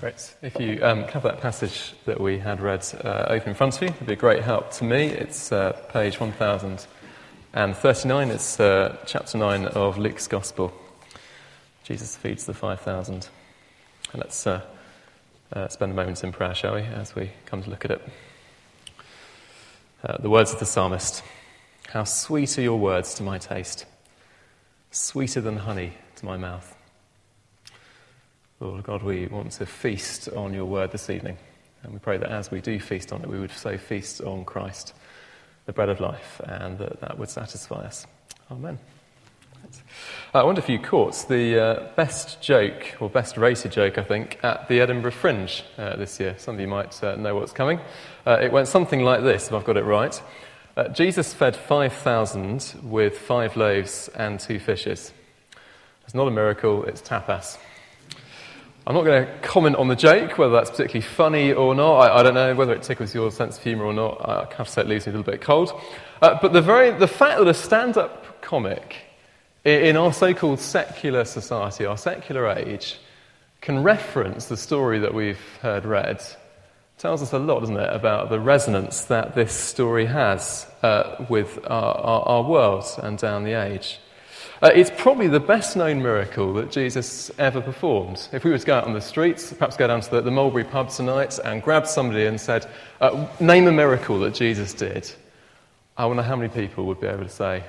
Great. If you um, have that passage that we had read uh, open in front of you, it'd be a great help to me. It's uh, page 1039. It's uh, chapter 9 of Luke's Gospel. Jesus feeds the 5,000. And let's uh, uh, spend a moment in prayer, shall we, as we come to look at it. Uh, the words of the psalmist How sweet are your words to my taste, sweeter than honey to my mouth. Lord God, we want to feast on your word this evening. And we pray that as we do feast on it, we would so feast on Christ, the bread of life, and that that would satisfy us. Amen. I wonder if you caught the uh, best joke, or best rated joke, I think, at the Edinburgh Fringe uh, this year. Some of you might uh, know what's coming. Uh, it went something like this, if I've got it right. Uh, Jesus fed 5,000 with five loaves and two fishes. It's not a miracle, it's tapas. I'm not going to comment on the joke, whether that's particularly funny or not. I, I, don't know whether it tickles your sense of humour or not. I have to say it leaves me a little bit cold. Uh, but the, very, the fact that a stand up comic in our so called secular society, our secular age, can reference the story that we've heard read tells us a lot, doesn't it, about the resonance that this story has uh, with our, our, our world and down the age. Uh, it's probably the best known miracle that Jesus ever performed. If we were to go out on the streets, perhaps go down to the, the Mulberry pub tonight and grab somebody and said, uh, Name a miracle that Jesus did, I wonder how many people would be able to say,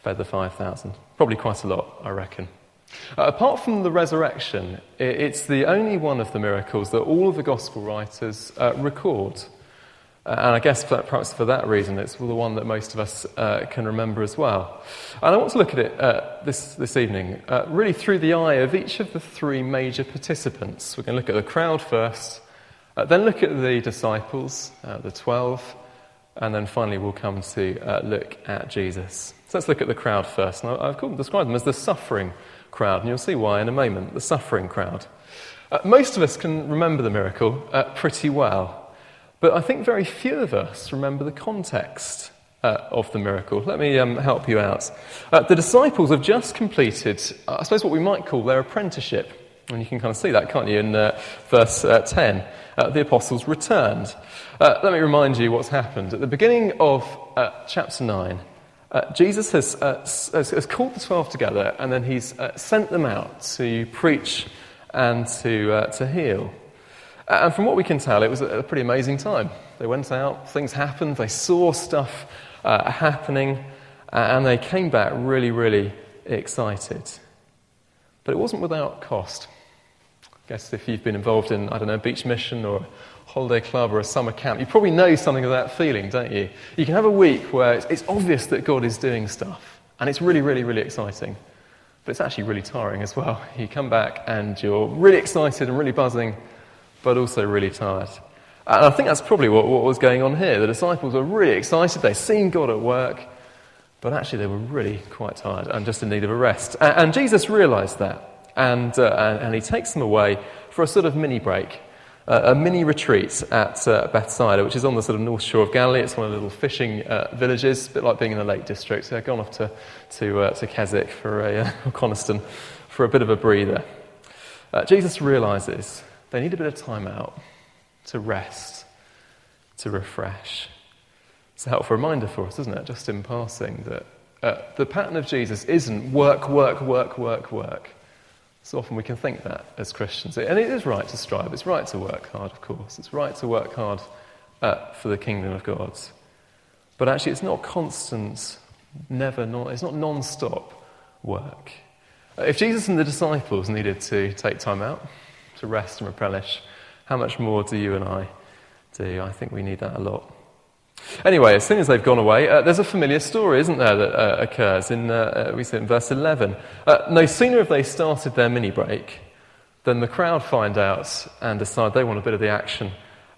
Fed the 5,000. Probably quite a lot, I reckon. Uh, apart from the resurrection, it's the only one of the miracles that all of the gospel writers uh, record. Uh, and I guess perhaps for that reason, it's the one that most of us uh, can remember as well. And I want to look at it uh, this, this evening uh, really through the eye of each of the three major participants. We're going to look at the crowd first, uh, then look at the disciples, the 12, and then finally we'll come to look at Jesus. So let's look at the crowd first. And I've described them as the suffering crowd, and you'll see why in a moment. The suffering crowd. most of us can remember the miracle pretty well. But I think very few of us remember the context uh, of the miracle. Let me um, help you out. Uh, the disciples have just completed, uh, I suppose, what we might call their apprenticeship. And you can kind of see that, can't you, in uh, verse uh, 10. Uh, the apostles returned. let me remind you what's happened. At the beginning of chapter 9, Jesus has, has, has, called the 12 together and then he's sent them out to preach and to, to heal. And from what we can tell, it was a pretty amazing time. They went out, things happened, they saw stuff uh, happening, and they came back really, really excited. But it wasn't without cost. I guess if you've been involved in, I don't know, a beach mission or a holiday club or a summer camp, you probably know something of that feeling, don't you? You can have a week where it's, it's obvious that God is doing stuff, and it's really, really, really exciting. But it's actually really tiring as well. You come back and you're really excited and really buzzing, but also really tired. And I think that's probably what, what was going on here. The disciples were really excited, they'd seen God at work, but actually they were really quite tired and just in need of a rest. And, and Jesus realized that, and, uh, and, and, he takes them away for a sort of mini break. Uh, a mini retreat at uh, Bethsaida, which is on the sort of north shore of Galilee. It's one of the little fishing uh, villages, a bit like being in the Lake District. So they've gone off to, to, uh, to Keswick for a, uh, Coniston for a bit of a breather. Jesus realizes they need a bit of time out to rest, to refresh. It's a helpful reminder for us, isn't it? Just in passing, that uh, the pattern of Jesus isn't work, work, work, work, work. So often we can think that as Christians. And it is right to strive, it's right to work hard, of course. It's right to work hard uh, for the kingdom of God. But actually, it's not constant, never, non, it's not non stop work. Uh, if Jesus and the disciples needed to take time out, to rest and replenish, how much more do you and I do? I think we need that a lot. Anyway, as soon as they've gone away, uh, there's a familiar story, isn't there, that uh, occurs in, uh, uh we see in verse 11. Uh, no sooner have they started their mini break than the crowd find out and decide they want a bit of the action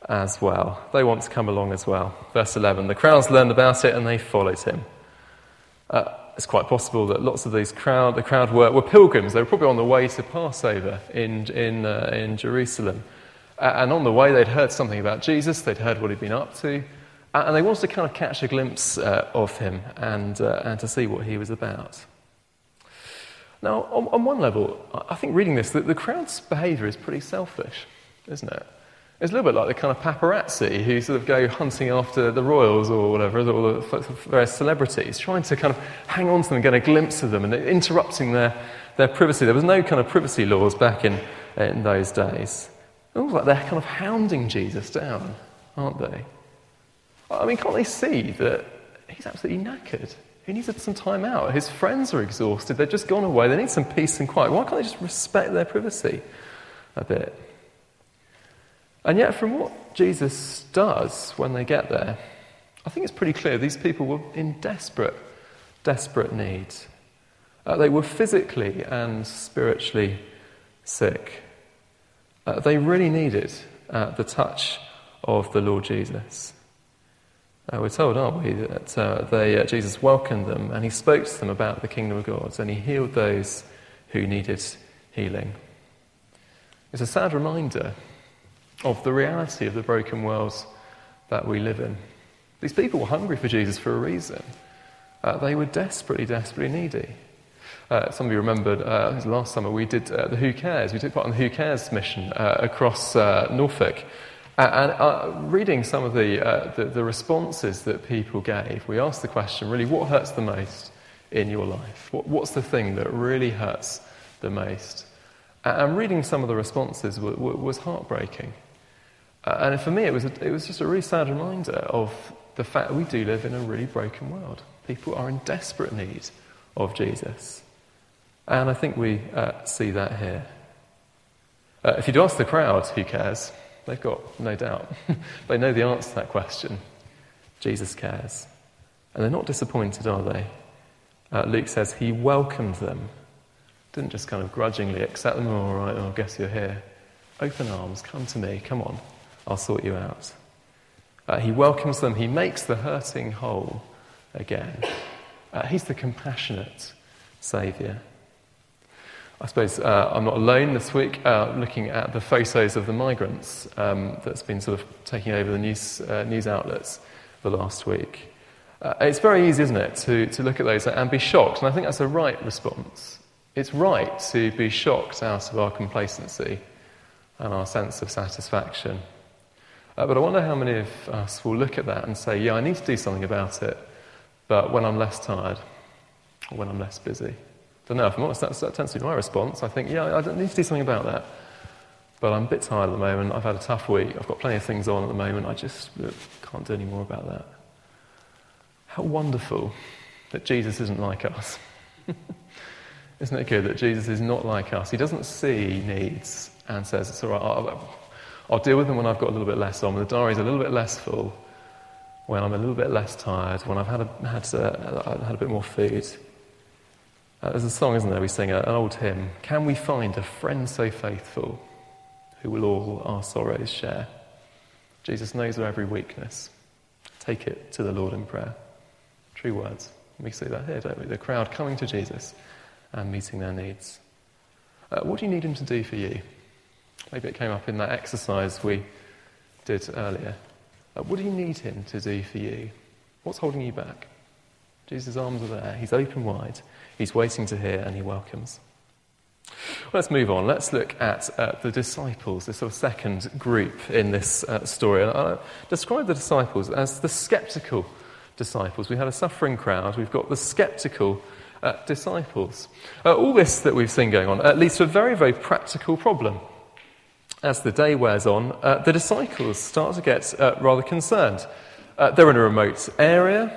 as well. They want to come along as well. Verse 11 The crowds learned about it and they followed him. Uh, it's quite possible that lots of these crowd, the crowd were, were pilgrims. They were probably on the way to Passover in, in, uh, in Jerusalem. And on the way, they'd heard something about Jesus, they'd heard what he'd been up to, and they wanted to kind of catch a glimpse uh, of him and, uh, and to see what he was about. Now, on, on one level, I think reading this, the, the crowd's behaviour is pretty selfish. isn't it? It's a little bit like the kind of paparazzi who sort of go hunting after the royals or whatever, or the various celebrities, trying to kind of hang on to them, get a glimpse of them, and interrupting their, their privacy. There was no kind of privacy laws back in, in those days. It like they're kind of hounding Jesus down, aren't they? I mean, can't they see that he's absolutely knackered? He needs some time out. His friends are exhausted. They've just gone away. They need some peace and quiet. Why can't they just respect their privacy a bit? And yet, from what Jesus does when they get there, I think it's pretty clear these people were in desperate, desperate need. Uh, they were physically and spiritually sick. Uh, they really needed uh, the touch of the Lord Jesus. Uh, we're told, aren't we, that uh, they, uh, Jesus welcomed them and he spoke to them about the kingdom of God and he healed those who needed healing. It's a sad reminder of the reality of the broken world that we live in. These people were hungry for Jesus for a reason. Uh, they were desperately, desperately needy. Uh, some of you remembered uh, last summer we did uh, the Who Cares. We took part in the Who Cares mission uh, across uh, Norfolk. and reading some of the, the, the responses that people gave, we asked the question really, what hurts the most in your life? What, what's the thing that really hurts the most? And reading some of the responses was heartbreaking. Uh, and for me, it was, a, it was just a really sad reminder of the fact that we do live in a really broken world. People are in desperate need of Jesus. And I think we uh, see that here. Uh, if you do ask the crowd who cares, they've got no doubt. they know the answer to that question. Jesus cares. And they're not disappointed, are they? Uh, Luke says he welcomed them. Didn't just kind of grudgingly accept them, all right, I guess you're here. Open arms, come to me, come on. I'll sort you out. Uh, he welcomes them, he makes the hurting whole again. Uh, he's the compassionate Saviour. I suppose uh, I'm not alone this week uh, looking at the photos of the migrants um, that's been sort of taking over the news, uh, news outlets the last week. Uh, it's very easy, isn't it, to, to look at those and be shocked, and I think that's a right response. It's right to be shocked out of our complacency and our sense of satisfaction. Uh, but I wonder how many of us will look at that and say, yeah, I need to do something about it, but when I'm less tired, or when I'm less busy. Don't know, if I'm honest, that's, that tends to be my response. I think, yeah, I need to do something about that. But I'm a bit tired at the moment. I've had a tough week. I've got plenty of things on at the moment. I just can't do any more about that. How wonderful that Jesus isn't like us. Isn't it good that Jesus is not like us? He doesn't see needs and says, It's all right, I'll deal with them when I've got a little bit less on, when the diary's a little bit less full, when I'm a little bit less tired, when I've had a, had, uh, had a bit more food. Uh, there's a song, isn't there? We sing an old hymn. Can we find a friend so faithful who will all our sorrows share? Jesus knows our every weakness. Take it to the Lord in prayer. True words. We see that here, don't we? The crowd coming to Jesus and meeting their needs. Uh, what do you need him to do for you? Maybe it came up in that exercise we did earlier. Uh, what do you need him to do for you? What's holding you back? Jesus' arms are there. He's open wide. He's waiting to hear and he welcomes. Let's move on. Let's look at uh, the disciples, this sort of second group in this uh, story. I describe the disciples as the skeptical disciples. We had a suffering crowd. We've got the skeptical uh, disciples. Uh, all this that we've seen going on leads to a very, very practical problem as the day wears on, uh, the disciples start to get uh, rather concerned. Uh, they're in a remote area,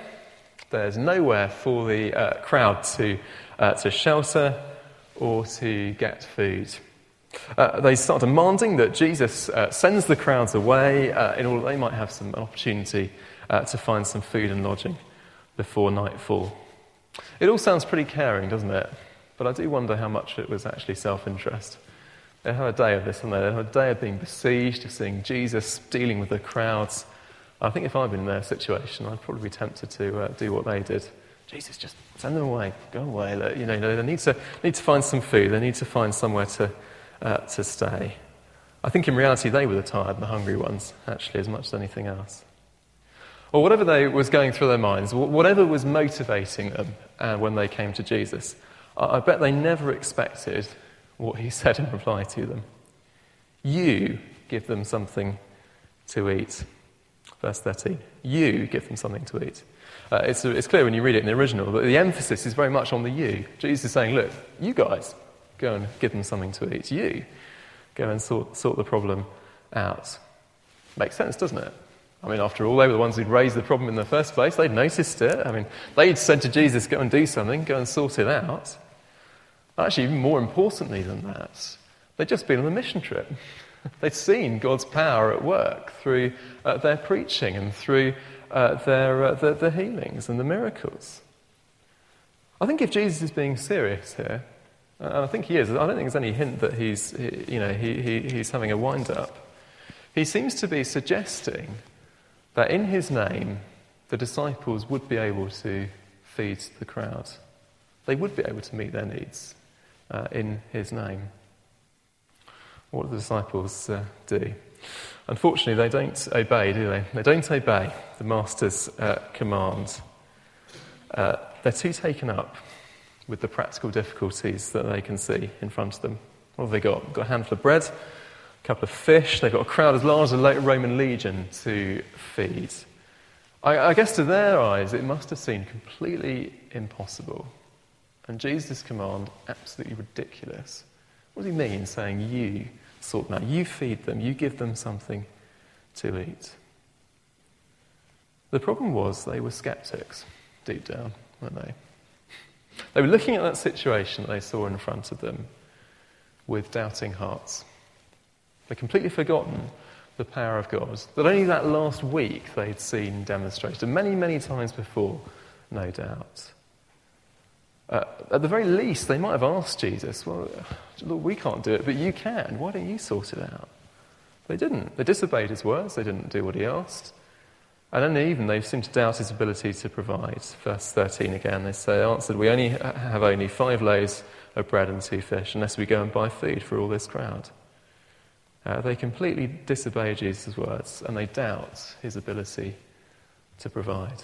there's nowhere for the uh, crowd to, uh, to shelter or to get food. Uh, they start demanding that Jesus sends the crowds away in order that they might have some, an opportunity to find some food and lodging before nightfall. It all sounds pretty caring, doesn't it? But I do wonder how much it was actually self interest. They had a day of this, and they? they had a day of being besieged, of seeing Jesus dealing with the crowds. I think if I'd been in their situation, I'd probably be tempted to uh, do what they did. Jesus, just send them away. Go away. You know, they need to, need to find some food. They need to find somewhere to, uh, to stay. I think in reality, they were the tired and the hungry ones, actually, as much as anything else. Or whatever they was going through their minds, whatever was motivating them uh, when they came to Jesus, I, I bet they never expected what he said in reply to them. You give them something to eat. Verse 13. You give them something to eat. Uh, it's, it's clear when you read it in the original that the emphasis is very much on the you. Jesus is saying, look, you guys, go and give them something to eat. You, go and sort, sort the problem out. Makes sense, doesn't it? I mean, after all, they were the ones who'd raised the problem in the first place. They'd noticed it. I mean, they'd said to Jesus, go and do something, go and sort it out. Actually, even more importantly than that, they'd just been on a mission trip. They'd seen God's power at work through uh, their preaching and through uh, their, uh, healings and the miracles. I think if Jesus is being serious here, and I think he is, I don't think there's any hint that he's, you know, he, he, he's having a wind up. He seems to be suggesting that in his name, the disciples would be able to feed the crowd. They would be able to meet their needs uh, in his name. What do the disciples uh, do? Unfortunately, they don't obey, do they? They don't obey the Master's uh, command. Uh, they're too taken up with the practical difficulties that they can see in front of them. What have they got? They've got a handful of bread, a couple of fish, they've got a crowd as large as a Roman legion to feed. I, I guess to their eyes, it must have seemed completely impossible. And Jesus' command, absolutely ridiculous. What does he mean saying, You sort them out, you feed them, you give them something to eat? The problem was they were skeptics deep down, weren't they? They were looking at that situation that they saw in front of them with doubting hearts. They'd completely forgotten the power of God that only that last week they'd seen demonstrated, many, many times before, no doubt. Uh, at the very least, they might have asked Jesus, Well, look, we can't do it, but you can. Why don't you sort it out? They didn't. They disobeyed his words, they didn't do what he asked. And then even they seem to doubt his ability to provide. Verse 13 again, they say, answered, We only have only five loaves of bread and two fish, unless we go and buy food for all this crowd. Uh, they completely disobey Jesus' words and they doubt his ability to provide.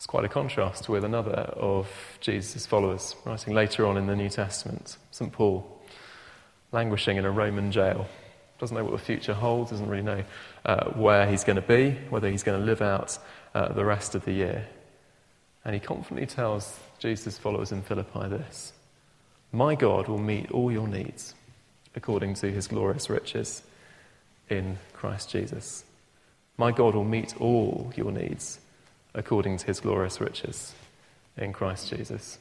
It's quite a contrast with another of Jesus' followers, writing later on in the New Testament, St. Paul, languishing in a Roman jail. Doesn't know what the future holds, doesn't really know uh, where he's going to be, whether he's going to live out uh, the rest of the year. And he confidently tells Jesus' followers in Philippi this My God will meet all your needs according to his glorious riches in Christ Jesus. My God will meet all your needs according to his glorious riches in Christ Jesus.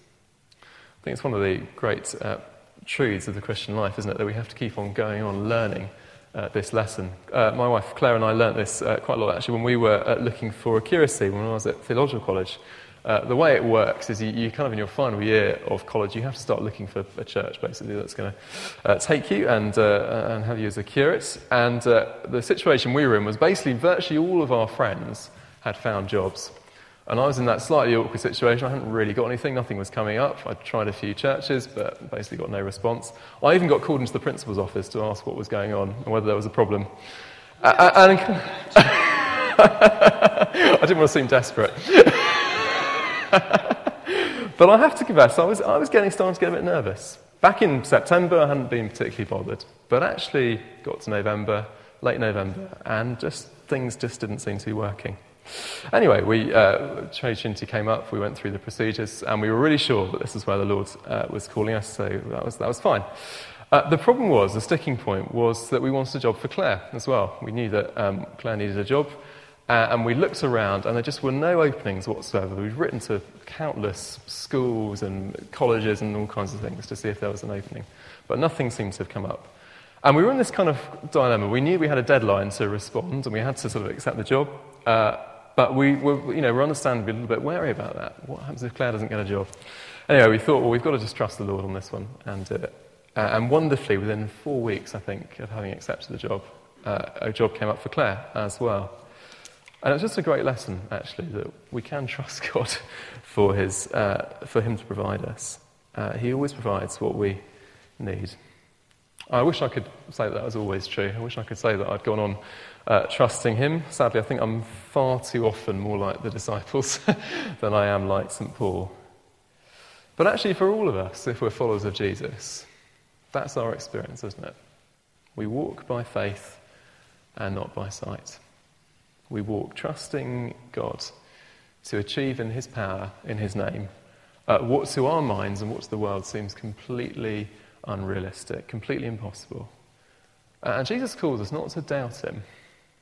I think it's one of the great uh, truths of the Christian life, isn't it, that we have to keep on going on learning uh, this lesson. Uh, my wife Claire and I learnt this uh, quite a lot actually when we were uh, looking for a curacy when I was at theological college. Uh, the way it works is you, you, kind of in your final year of college, you have to start looking for a church basically that's going to take you and, and have you as a curate. And the situation we were in was basically virtually all of our friends had found jobs. And I was in that slightly awkward situation. I hadn't really got anything, nothing was coming up. I'd tried a few churches, but basically got no response. I even got called into the principal's office to ask what was going on and whether there was a problem. And I didn't want to seem desperate. but I have to confess, I was, I was getting starting to get a bit nervous. Back in September, I hadn't been particularly bothered. But actually, got to November, late November, and just things just didn't seem to be working. Anyway, we, uh, Trinity came up, we went through the procedures, and we were really sure that this is where the Lord uh, was calling us, so that was, that was fine. Uh, the problem was, the sticking point was that we wanted a job for Claire as well. We knew that um, Claire needed a job, uh, and we looked around, and there just were no openings whatsoever. We'd written to countless schools and colleges and all kinds of things to see if there was an opening, but nothing seemed to have come up. And we were in this kind of dilemma. We knew we had a deadline to respond, and we had to sort of accept the job. Uh, but we were, you know, we're understandably a little bit wary about that. What happens if Claire doesn't get a job? Anyway, we thought, well, we've got to just trust the Lord on this one and do it. Uh, and wonderfully, within four weeks, I think, of having accepted the job, uh, a job came up for Claire as well. And it's just a great lesson, actually, that we can trust God for, his, uh, for Him to provide us. Uh, he always provides what we need. I wish I could say that, that was always true. I wish I could say that I'd gone on uh, trusting Him. Sadly, I think I'm far too often more like the disciples than I am like St. Paul. But actually, for all of us, if we're followers of Jesus, that's our experience, isn't it? We walk by faith and not by sight. We walk trusting God to achieve in His power, in His name, uh, what to our minds and what to the world seems completely unrealistic, completely impossible. Uh, and Jesus calls us not to doubt Him,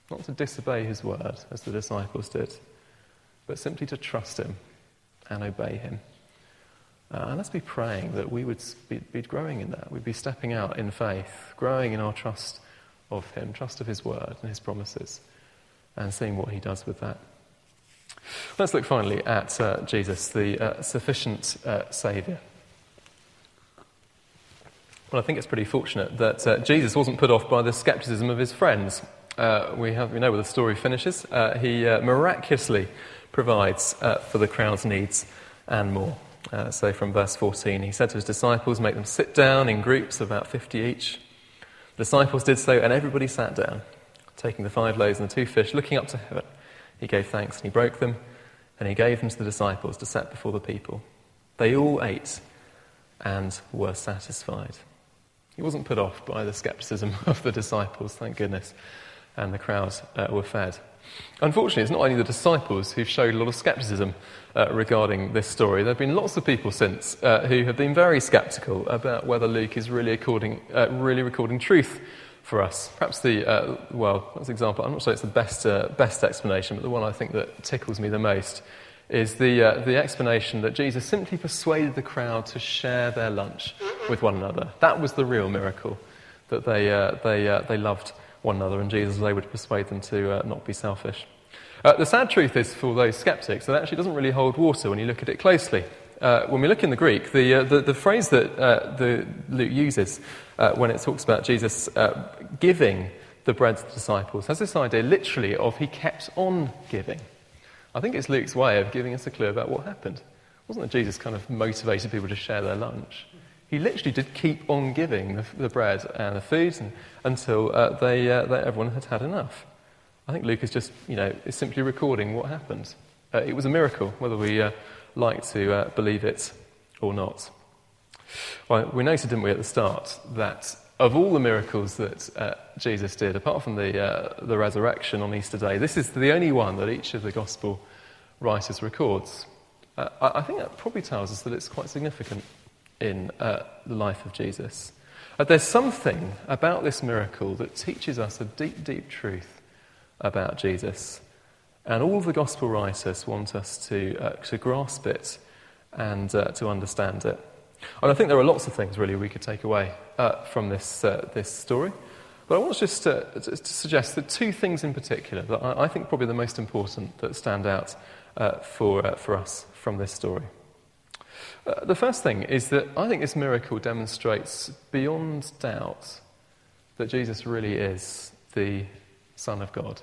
not to disobey His word as the disciples did, but simply to trust Him and obey Him. Uh, and let's be praying that we would be, be, growing in that. We'd be stepping out in faith, growing in our trust of Him, trust of His word and His promises, and seeing what He does with that. Let's look finally at uh, Jesus, the uh, sufficient uh, Saviour. Well, I think it's pretty fortunate that uh, Jesus wasn't put off by the scepticism of his friends. Uh, we, have, we know where the story finishes. he miraculously provides for the crowd's needs and more. Uh, so from verse 14, he said to his disciples, Make them sit down in groups of about 50 each. The disciples did so, and everybody sat down, taking the five loaves and the two fish, looking up to heaven. He gave thanks, and he broke them, and he gave them to the disciples to set before the people. They all ate and were satisfied. He wasn't put off by the skepticism of the disciples, thank goodness, and the crowds uh, were fed. Unfortunately, it's not only the disciples who've showed a lot of skepticism uh, regarding this story. There have been lots of people since uh, who have been very skeptical about whether Luke is really, according, uh, really recording truth for us. Perhaps the, uh, well, as an example, I'm not sure it's the best, uh, best explanation, but the one I think that tickles me the most is the, the explanation that Jesus simply persuaded the crowd to share their lunch with one another. That was the real miracle, that they, they, they loved one another, and Jesus was able to persuade them to uh, not be selfish. Uh, the sad truth is, for those skeptics, that actually doesn't really hold water when you look at it closely. Uh, when we look in the Greek, the, uh, the, the, phrase that uh, the, Luke uses uh, when it talks about Jesus giving the bread to the disciples has this idea literally of he kept on giving. I think it's Luke's way of giving us a clue about what happened. Wasn't that Jesus kind of motivated people to share their lunch? He literally did keep on giving the, the bread and the food and, until uh, they, uh, they, everyone had had enough. I think Luke is just, you know, is simply recording what happened. Uh, it was a miracle, whether we uh, like to uh, believe it or not. Well, we noted, didn't we, at the start, that of all the miracles that uh, Jesus did, apart from the, the resurrection on Easter Day, this is the only one that each of the gospel writers records. I, I think that probably tells us that it's quite significant in uh, the life of Jesus. Uh, there's something about this miracle that teaches us a deep, deep truth about Jesus. And all the gospel writers want us to, uh, to grasp it and uh, to understand it. And I think there are lots of things really we could take away uh, from this, uh, this story. But I want just to, to, suggest that two things in particular that I, I, think probably the most important that stand out for, for us from this story. Uh, the first thing is that I think this miracle demonstrates beyond doubt that Jesus really is the Son of God.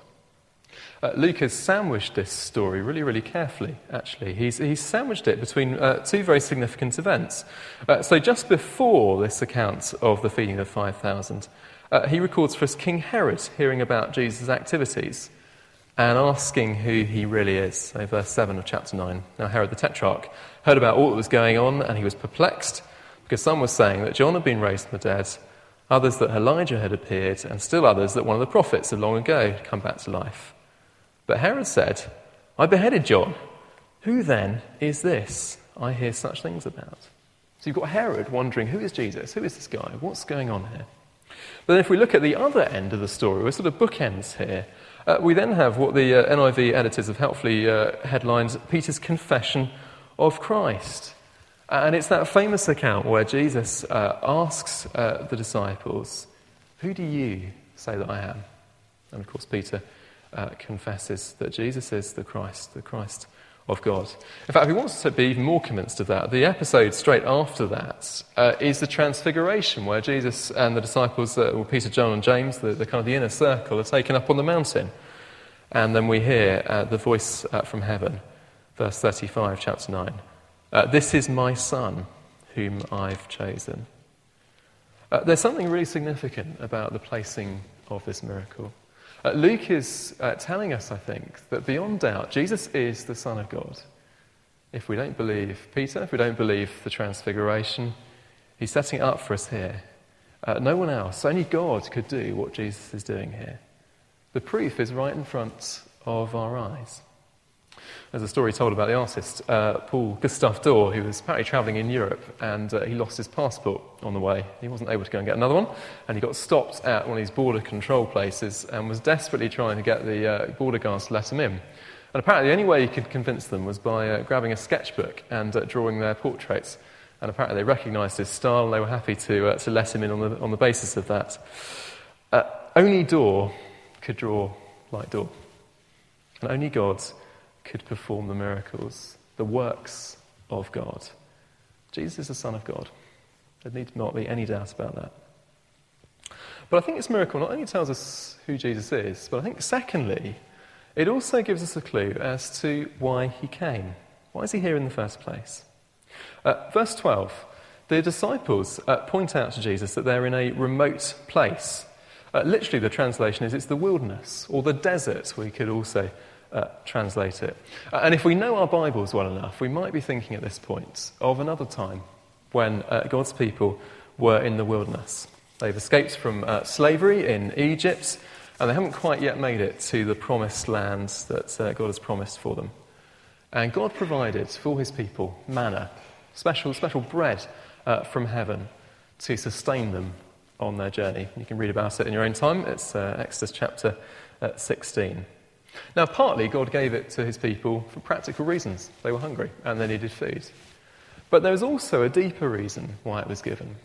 Uh, Luke has sandwiched this story really, really carefully, actually. He's, he's sandwiched it between uh, two very significant events. Uh, so, just before this account of the feeding of 5,000, uh, he records for us King Herod hearing about Jesus' activities and asking who he really is. So, verse 7 of chapter 9. Now, Herod the Tetrarch heard about all that was going on, and he was perplexed because some were saying that John had been raised from the dead, others that Elijah had appeared, and still others that one of the prophets of long ago had come back to life. But Herod said, I beheaded John. Who then is this I hear such things about? So you've got Herod wondering, who is Jesus? Who is this guy? What's going on here? But then if we look at the other end of the story, we're sort of bookends here. Uh, we then have what the uh, NIV editors have helpfully uh, headlined Peter's confession of Christ. And it's that famous account where Jesus uh, asks uh, the disciples, Who do you say that I am? And of course, Peter uh, confesses that Jesus is the Christ, the Christ of God. In fact, if he wants to be even more convinced of that, the episode straight after that uh, is the Transfiguration, where Jesus and the disciples, uh, well, Peter, John, and James, the, the, kind of the inner circle, are taken up on the mountain. And then we hear uh, the voice uh, from heaven, verse 35, chapter 9. Uh, this is my son, whom I've chosen. Uh, there's something really significant about the placing of this miracle. Uh, Luke is uh, telling us, I think, that beyond doubt, Jesus is the Son of God. If we don't believe Peter, if we don't believe the Transfiguration, he's setting it up for us here. Uh, no one else, only God could do what Jesus is doing here. The proof is right in front of our eyes. There's a story told about the artist, uh, Paul Gustave Dore, who was apparently travelling in Europe and uh, he lost his passport on the way. He wasn't able to go and get another one, and he got stopped at one of these border control places and was desperately trying to get the uh, border guards to let him in. And apparently, the only way he could convince them was by uh, grabbing a sketchbook and uh, drawing their portraits. And apparently, they recognised his style and they were happy to, uh, to let him in on the, on the basis of that. only Dore could draw like Dore. And only God could perform the miracles, the works of God. Jesus is the Son of God. There need not be any doubt about that. But I think this miracle not only tells us who Jesus is, but I think secondly, it also gives us a clue as to why he came. Why is he here in the first place? Uh, verse 12 the disciples uh, point out to Jesus that they're in a remote place. Uh, literally, the translation is it's the wilderness or the desert, we could also uh, translate it. Uh, and if we know our Bibles well enough, we might be thinking at this point of another time when uh, God's people were in the wilderness. They've escaped from uh, slavery in Egypt, and they haven't quite yet made it to the promised land that uh, God has promised for them. And God provided for his people manna, special, special bread from heaven to sustain them on their journey. You can read about it in your own time. It's Exodus chapter 16. Now, partly God gave it to his people for practical reasons. They were hungry and they needed food. But there was also a deeper reason why it was given.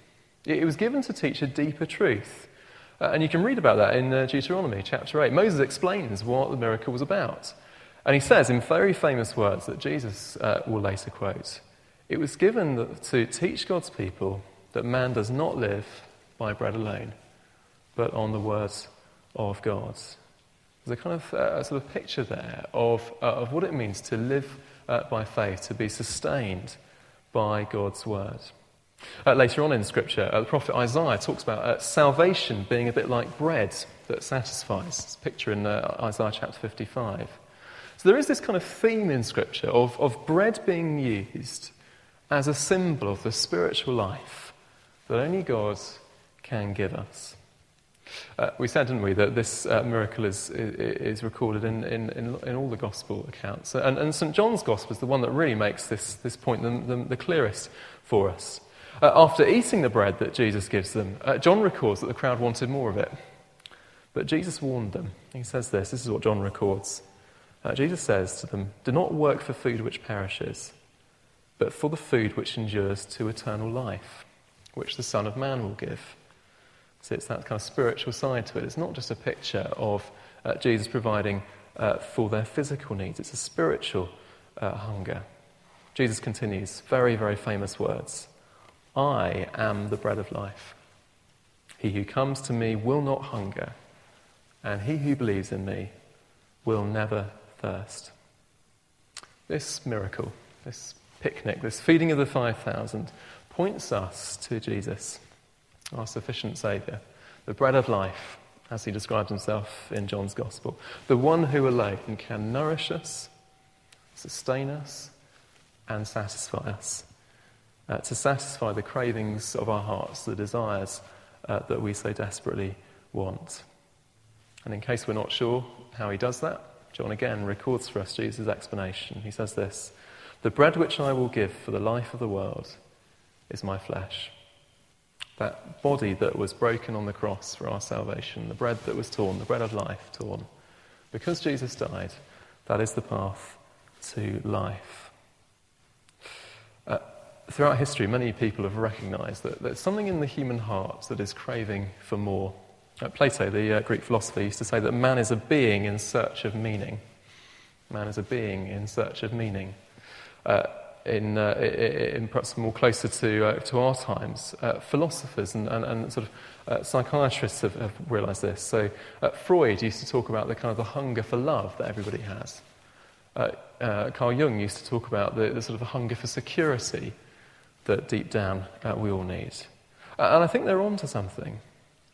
It was given to teach a deeper truth. Uh, and you can read about that in uh, Deuteronomy chapter 8. Moses explains what the miracle was about. And he says in very famous words that Jesus uh, will later quote It was given to teach God's people that man does not live by bread alone, but on the words of God. There's a kind of uh, sort of picture there of, uh, of what it means to live uh, by faith, to be sustained by God's word. Uh, later on in Scripture, uh, the prophet Isaiah talks about uh, salvation being a bit like bread that satisfies. It's a picture in Isaiah chapter 55. So there is this kind of theme in Scripture of, of bread being used as a symbol of the spiritual life that only God can give us. Uh, we said, didn't we, that this uh, miracle is, is recorded in, in, in, in, all the gospel accounts. And, and St. John's gospel is the one that really makes this, this point the, the, the clearest for us. Uh, after eating the bread that Jesus gives them, uh, John records that the crowd wanted more of it. But Jesus warned them. He says this this is what John records. Uh, Jesus says to them, Do not work for food which perishes, but for the food which endures to eternal life, which the Son of Man will give. So it's that kind of spiritual side to it. It's not just a picture of uh, Jesus providing uh, for their physical needs, it's a spiritual uh, hunger. Jesus continues, very, very famous words I am the bread of life. He who comes to me will not hunger, and he who believes in me will never thirst. This miracle, this picnic, this feeding of the 5,000, points us to Jesus our sufficient Saviour, the bread of life, as he describes himself in John's Gospel, the one who alone can nourish us, sustain us, and satisfy us. Uh, to satisfy the cravings of our hearts, the desires uh, that we so desperately want. And in case we're not sure how he does that, John again records for us Jesus' explanation. He says this The bread which I will give for the life of the world is my flesh that body that was broken on the cross for our salvation, the bread that was torn, the bread of life torn. Because Jesus died, that is the path to life. Uh, throughout history, many people have recognized that there's something in the human heart that is craving for more. Uh, Plato, the uh, Greek philosopher, used to say that man is a being in search of meaning. Man is a being in search of meaning. In, uh, in perhaps more closer to, uh, to our times, uh, philosophers and, and, and, sort of uh, psychiatrists have, have realized this. So uh, Freud used to talk about the kind of the hunger for love that everybody has. Carl Jung used to talk about the, the, sort of the hunger for security that deep down we all need. and I think they're onto something.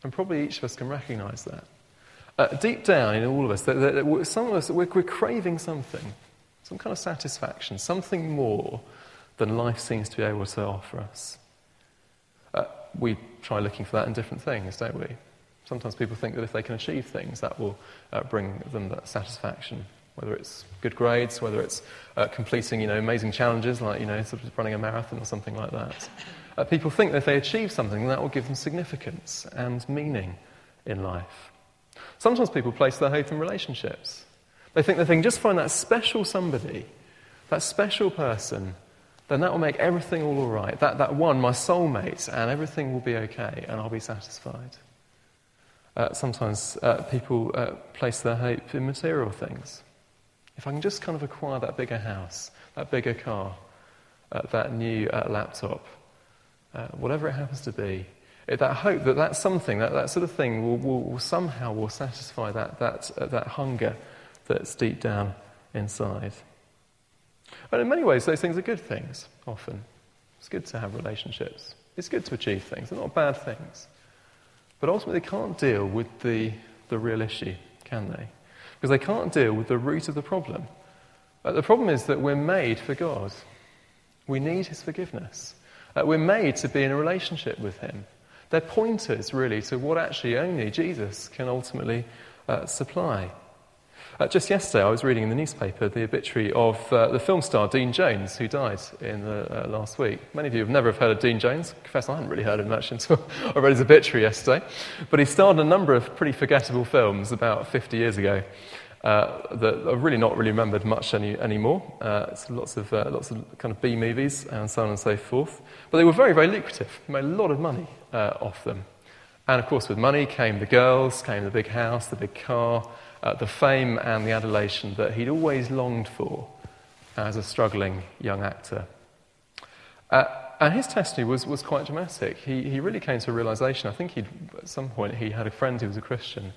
And probably each of us can recognize that. deep down in all of us, that, that some of us, we're, we're craving something some kind of satisfaction, something more than life seems to be able to offer us. Uh, we try looking for that in different things, don't we? Sometimes people think that if they can achieve things, that will uh, bring them that satisfaction. Whether it's good grades, whether it's uh, completing, you know, amazing challenges like, you know, sort of running a marathon or something like that. Uh, people think that if they achieve something, that will give them significance and meaning in life. Sometimes people place their hope in relationships. They think that they can just find that special somebody, that special person, then that will make everything all all right. That, that one, my soulmate, and everything will be okay, and I'll be satisfied. Uh, sometimes uh, people uh, place their hope in material things. If I can just kind of acquire that bigger house, that bigger car, uh, that new uh, laptop, uh, whatever it happens to be, it, that hope that that's something, that, that sort of thing will, will, will somehow will satisfy that, that, that hunger that's deep down inside. And in many ways, those things are good things, often. It's good to have relationships. It's good to achieve things. They're not bad things. But ultimately, they can't deal with the, the real issue, can they? Because they can't deal with the root of the problem. Uh, the problem is that we're made for God. We need His forgiveness. Uh, we're made to be in a relationship with Him. They're pointers, really, to what actually only Jesus can ultimately uh, supply. Uh, just yesterday, I was reading in the newspaper the obituary of uh, the film star Dean Jones, who died in the uh, last week. Many of you have never have heard of Dean Jones. Confess I hadn't really heard of him much until I read his obituary yesterday. But he starred in a number of pretty forgettable films about 50 years ago. Uh, that are really not really remembered much any, anymore. Uh, it's lots of, uh, lots of kind of B movies and so on and so forth. But they were very, very lucrative. Made a lot of money uh, off them. And of course, with money came the girls, came the big house, the big car, uh, the fame and the adulation that he'd always longed for as a struggling young actor. Uh, and his testimony was, was quite dramatic. He, he really came to a realization. I think he'd, at some point he had a friend who was a Christian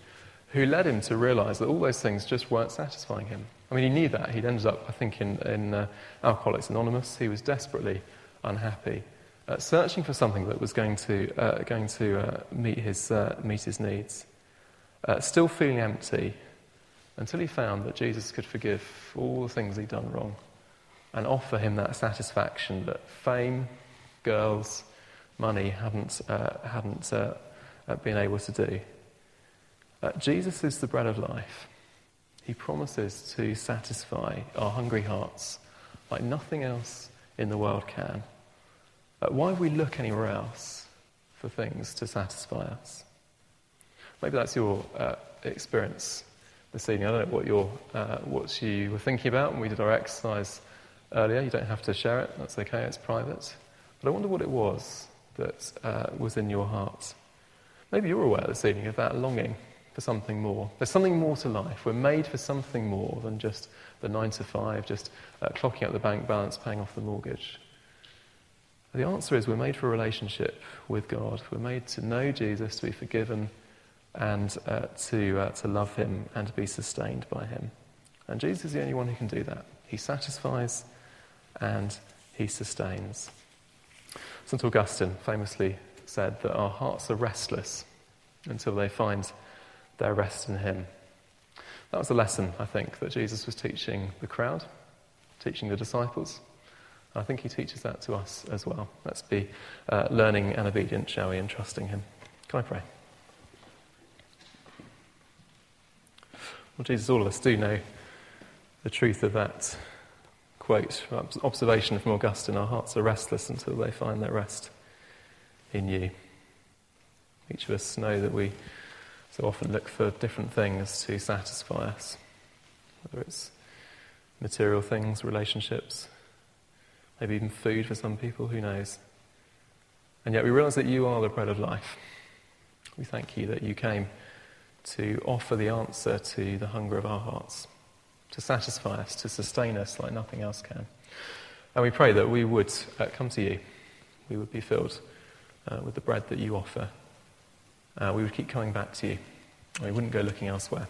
who led him to realize that all those things just weren't satisfying him. I mean, he knew that. He'd ended up, I think, in, in uh, Alcoholics Anonymous. He was desperately unhappy, uh, searching for something that was going to, uh, going to uh, meet, his, uh, meet his needs. Still feeling empty, until he found that Jesus could forgive all the things he'd done wrong and offer him that satisfaction that fame, girls, money hadn't, uh, hadn't uh, uh, been able to do. Uh, Jesus is the bread of life. He promises to satisfy our hungry hearts like nothing else in the world can. Why would we look anywhere else for things to satisfy us? Maybe that's your uh, experience this evening. I don't know what, you're, uh, what you were thinking about when we did our exercise earlier. You don't have to share it, that's okay, it's private. But I wonder what it was that uh, was in your heart. Maybe you're aware this evening of that longing for something more. There's something more to life. We're made for something more than just the nine to five, just uh, clocking up the bank balance, paying off the mortgage. The answer is we're made for a relationship with God. We're made to know Jesus, to be forgiven, and uh, to, uh, to love him and to be sustained by him. And Jesus is the only one who can do that. He satisfies and he sustains. St. Augustine famously said that our hearts are restless until they find their rest in him. That was a lesson, I think, that Jesus was teaching the crowd, teaching the disciples. I think he teaches that to us as well. Let's be uh, learning and obedient, shall we, and trusting him. Can I pray? Well, Jesus, all of us do know the truth of that quote, observation from Augustine our hearts are restless until they find their rest in you. Each of us know that we so often look for different things to satisfy us, whether it's material things, relationships, maybe even food for some people, who knows. And yet we realize that you are the bread of life. We thank you that you came to offer the answer to the hunger of our hearts, to satisfy us, to sustain us like nothing else can. And we pray that we would uh, come to you, we would be filled uh, with the bread that you offer. Uh, we would keep coming back to you. We wouldn't go looking elsewhere.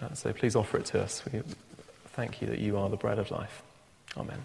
Uh, so please offer it to us. We thank you that you are the bread of life. Amen.